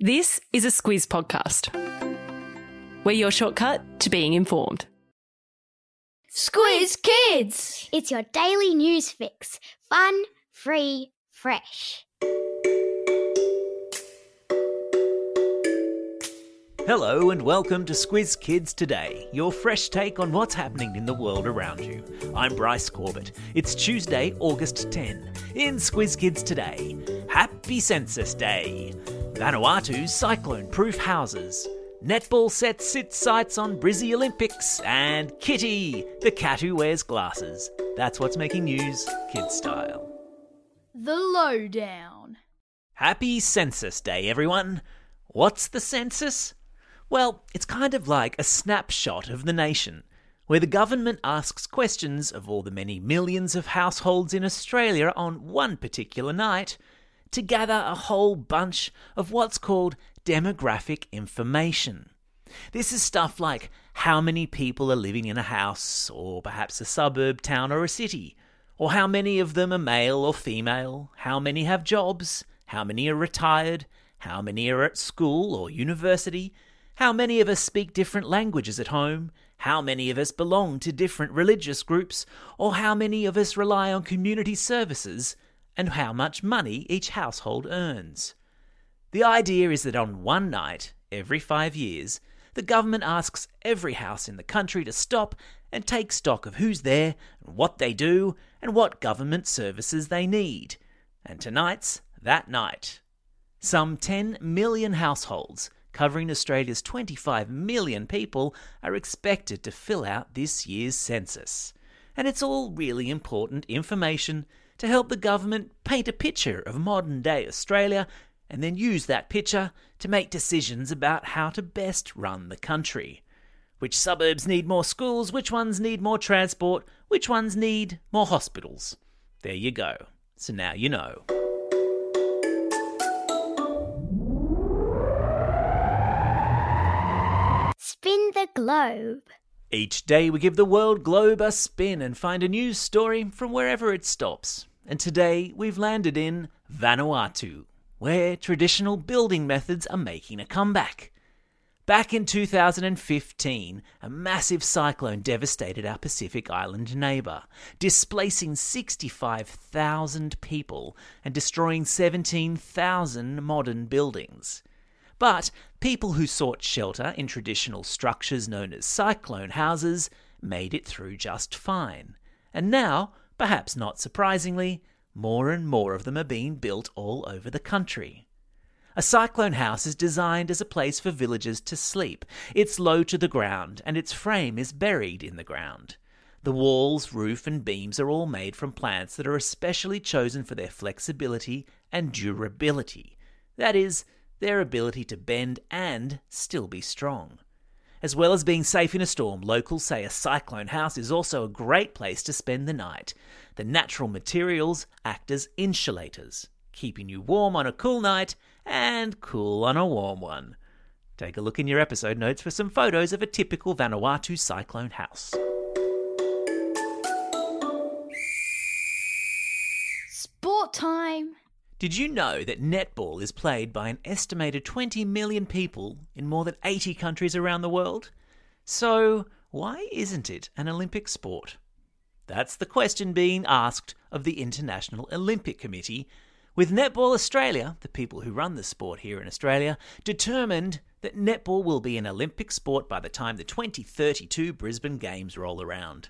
This is a Squiz podcast. We're your shortcut to being informed. Squiz Kids! It's your daily news fix. Fun, free, fresh. Hello and welcome to Squiz Kids Today, your fresh take on what's happening in the world around you. I'm Bryce Corbett. It's Tuesday, August 10. In Squiz Kids Today, Happy Census Day. Vanuatu's cyclone proof houses. Netball sets its sights on Brizzy Olympics. And Kitty, the cat who wears glasses. That's what's making news, kid style. The Lowdown. Happy Census Day, everyone. What's the census? Well, it's kind of like a snapshot of the nation, where the government asks questions of all the many millions of households in Australia on one particular night to gather a whole bunch of what's called demographic information. This is stuff like how many people are living in a house, or perhaps a suburb, town, or a city, or how many of them are male or female, how many have jobs, how many are retired, how many are at school or university, how many of us speak different languages at home? How many of us belong to different religious groups? Or how many of us rely on community services? And how much money each household earns? The idea is that on one night, every five years, the government asks every house in the country to stop and take stock of who's there, and what they do, and what government services they need. And tonight's that night. Some 10 million households covering Australia's 25 million people, are expected to fill out this year's census. And it's all really important information to help the government paint a picture of modern day Australia and then use that picture to make decisions about how to best run the country. Which suburbs need more schools, which ones need more transport, which ones need more hospitals. There you go. So now you know. Spin the globe. Each day we give the world globe a spin and find a news story from wherever it stops. And today we've landed in Vanuatu, where traditional building methods are making a comeback. Back in 2015, a massive cyclone devastated our Pacific Island neighbour, displacing 65,000 people and destroying 17,000 modern buildings. But people who sought shelter in traditional structures known as cyclone houses made it through just fine. And now, perhaps not surprisingly, more and more of them are being built all over the country. A cyclone house is designed as a place for villagers to sleep. It's low to the ground, and its frame is buried in the ground. The walls, roof, and beams are all made from plants that are especially chosen for their flexibility and durability. That is, their ability to bend and still be strong. As well as being safe in a storm, locals say a cyclone house is also a great place to spend the night. The natural materials act as insulators, keeping you warm on a cool night and cool on a warm one. Take a look in your episode notes for some photos of a typical Vanuatu cyclone house. Sport time! Did you know that netball is played by an estimated 20 million people in more than 80 countries around the world? So, why isn't it an Olympic sport? That's the question being asked of the International Olympic Committee, with Netball Australia, the people who run the sport here in Australia, determined that netball will be an Olympic sport by the time the 2032 Brisbane Games roll around.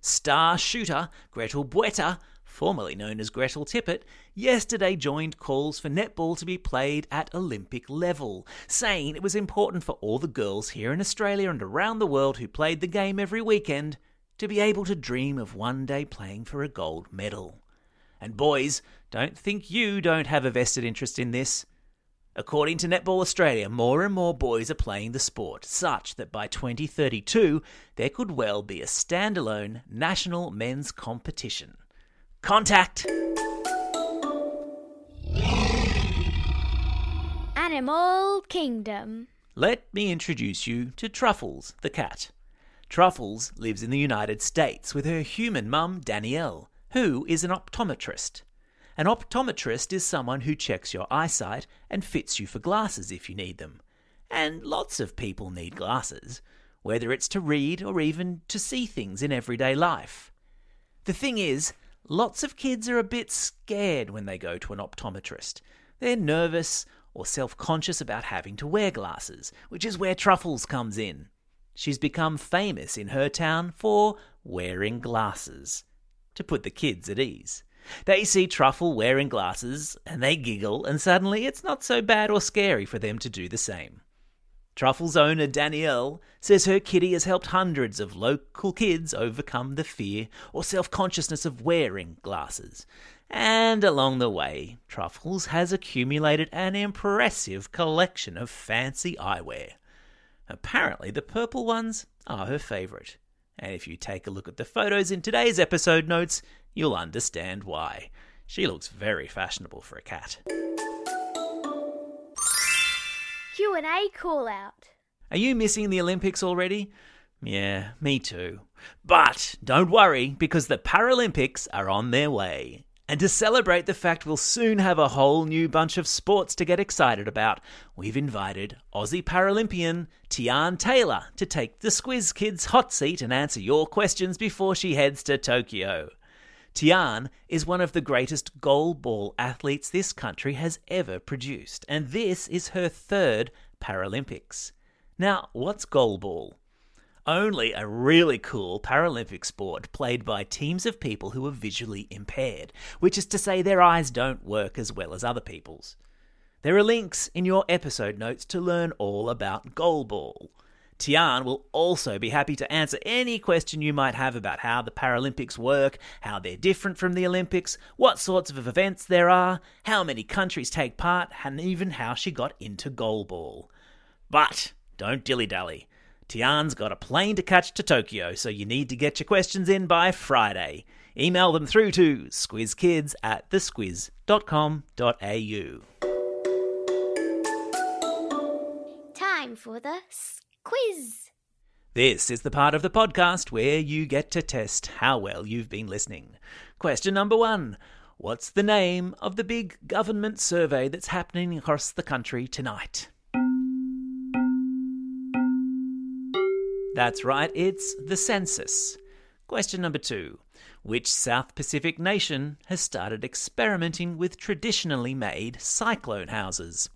Star shooter Gretel Bueta formerly known as Gretel Tippett, yesterday joined calls for netball to be played at Olympic level, saying it was important for all the girls here in Australia and around the world who played the game every weekend to be able to dream of one day playing for a gold medal. And boys, don't think you don't have a vested interest in this. According to Netball Australia, more and more boys are playing the sport, such that by 2032 there could well be a standalone national men's competition. Contact! Animal Kingdom. Let me introduce you to Truffles, the cat. Truffles lives in the United States with her human mum, Danielle, who is an optometrist. An optometrist is someone who checks your eyesight and fits you for glasses if you need them. And lots of people need glasses, whether it's to read or even to see things in everyday life. The thing is, lots of kids are a bit scared when they go to an optometrist. They're nervous or self conscious about having to wear glasses, which is where Truffles comes in. She's become famous in her town for wearing glasses. To put the kids at ease. They see Truffle wearing glasses and they giggle, and suddenly it's not so bad or scary for them to do the same. Truffle's owner Danielle says her kitty has helped hundreds of local kids overcome the fear or self consciousness of wearing glasses. And along the way, Truffles has accumulated an impressive collection of fancy eyewear. Apparently, the purple ones are her favourite. And if you take a look at the photos in today's episode notes, you'll understand why. She looks very fashionable for a cat. Q&A call out. Are you missing the Olympics already? Yeah, me too. But don't worry, because the Paralympics are on their way. And to celebrate the fact we'll soon have a whole new bunch of sports to get excited about, we've invited Aussie Paralympian Tyan Taylor to take the Squiz Kids hot seat and answer your questions before she heads to Tokyo. Tyan is one of the greatest goalball athletes this country has ever produced, and this is her third Paralympics. Now, what's goalball? Only a really cool Paralympic sport played by teams of people who are visually impaired, which is to say their eyes don't work as well as other people's. There are links in your episode notes to learn all about goalball. Tyan will also be happy to answer any question you might have about how the Paralympics work, how they're different from the Olympics, what sorts of events there are, how many countries take part, and even how she got into goalball. But don't dilly dally. Tyan's got a plane to catch to Tokyo, so you need to get your questions in by Friday. Email them through to squizkids at thesquiz.com.au. Time for the quiz. This is the part of the podcast where you get to test how well you've been listening. Question number one What's the name of the big government survey that's happening across the country tonight? That's right, it's the census. Question number two Which South Pacific nation has started experimenting with traditionally made cyclone houses?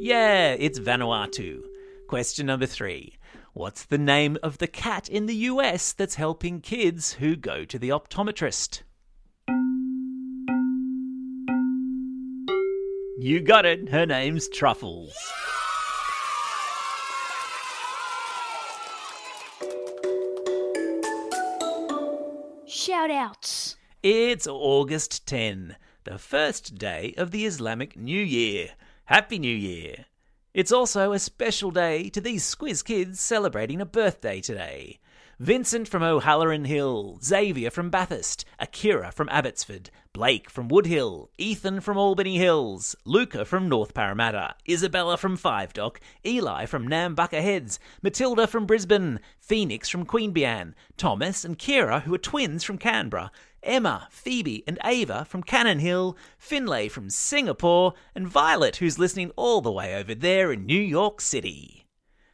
Yeah, it's Vanuatu. Question number three. What's the name of the cat in the US that's helping kids who go to the optometrist? You got it. Her name's Truffles. Shout outs. It's August 10, the first day of the Islamic New Year. Happy New Year! It's also a special day to these Squiz kids celebrating a birthday today. Vincent from O'Halloran Hill, Xavier from Bathurst, Akira from Abbotsford, Blake from Woodhill, Ethan from Albany Hills, Luca from North Parramatta, Isabella from Five Dock, Eli from Nambucca Heads, Matilda from Brisbane, Phoenix from Queanbeyan, Thomas and Kira, who are twins from Canberra, Emma, Phoebe, and Ava from Cannon Hill, Finlay from Singapore, and Violet, who's listening all the way over there in New York City.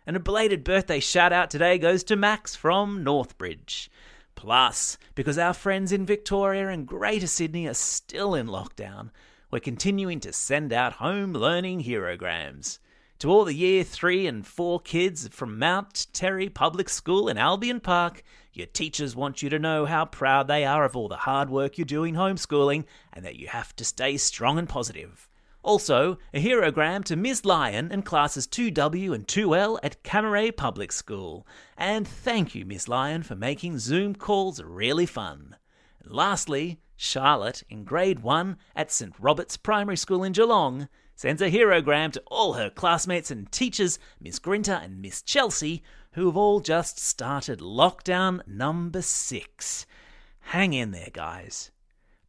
And a belated birthday shout out today goes to Max from Northbridge. Plus, because our friends in Victoria and Greater Sydney are still in lockdown, we're continuing to send out home learning herograms. To all the year 3 and 4 kids from Mount Terry Public School in Albion Park, your teachers want you to know how proud they are of all the hard work you're doing homeschooling and that you have to stay strong and positive. Also, a herogram to Ms. Lyon and classes 2W and 2L at Cammeray Public School. And thank you, Miss Lyon, for making Zoom calls really fun. And lastly, Charlotte in grade 1 at St. Robert's Primary School in Geelong sends a herogram to all her classmates and teachers, Miss Grinter and Miss Chelsea, who have all just started lockdown number 6. Hang in there, guys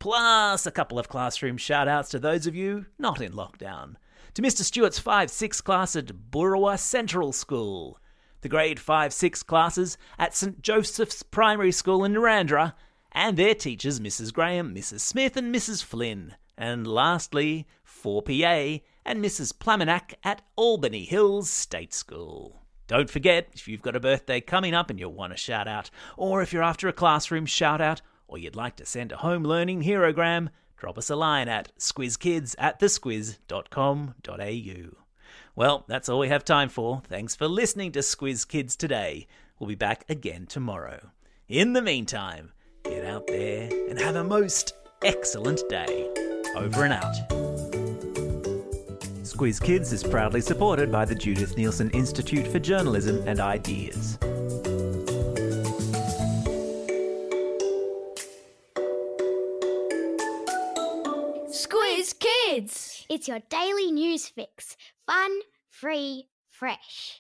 plus a couple of classroom shout outs to those of you not in lockdown. To Mr. Stewart's 5 6 class at Boorowa Central School, the grade 5 6 classes at St. Joseph's Primary School in Narrandera, and their teachers Mrs. Graham, Mrs. Smith, and Mrs. Flynn. And lastly, 4PA and Mrs. Plamenak at Albany Hills State School. Don't forget, if you've got a birthday coming up and you want a shout out, or if you're after a classroom shout out, or you'd like to send a home learning herogram, drop us a line at squizkids at thesquiz.com.au. Well, that's all we have time for. Thanks for listening to Squiz Kids today. We'll be back again tomorrow. In the meantime, get out there and have a most excellent day. Over and out. Squiz Kids is proudly supported by the Judith Neilson Institute for Journalism and Ideas. Your daily news fix. Fun, free, fresh.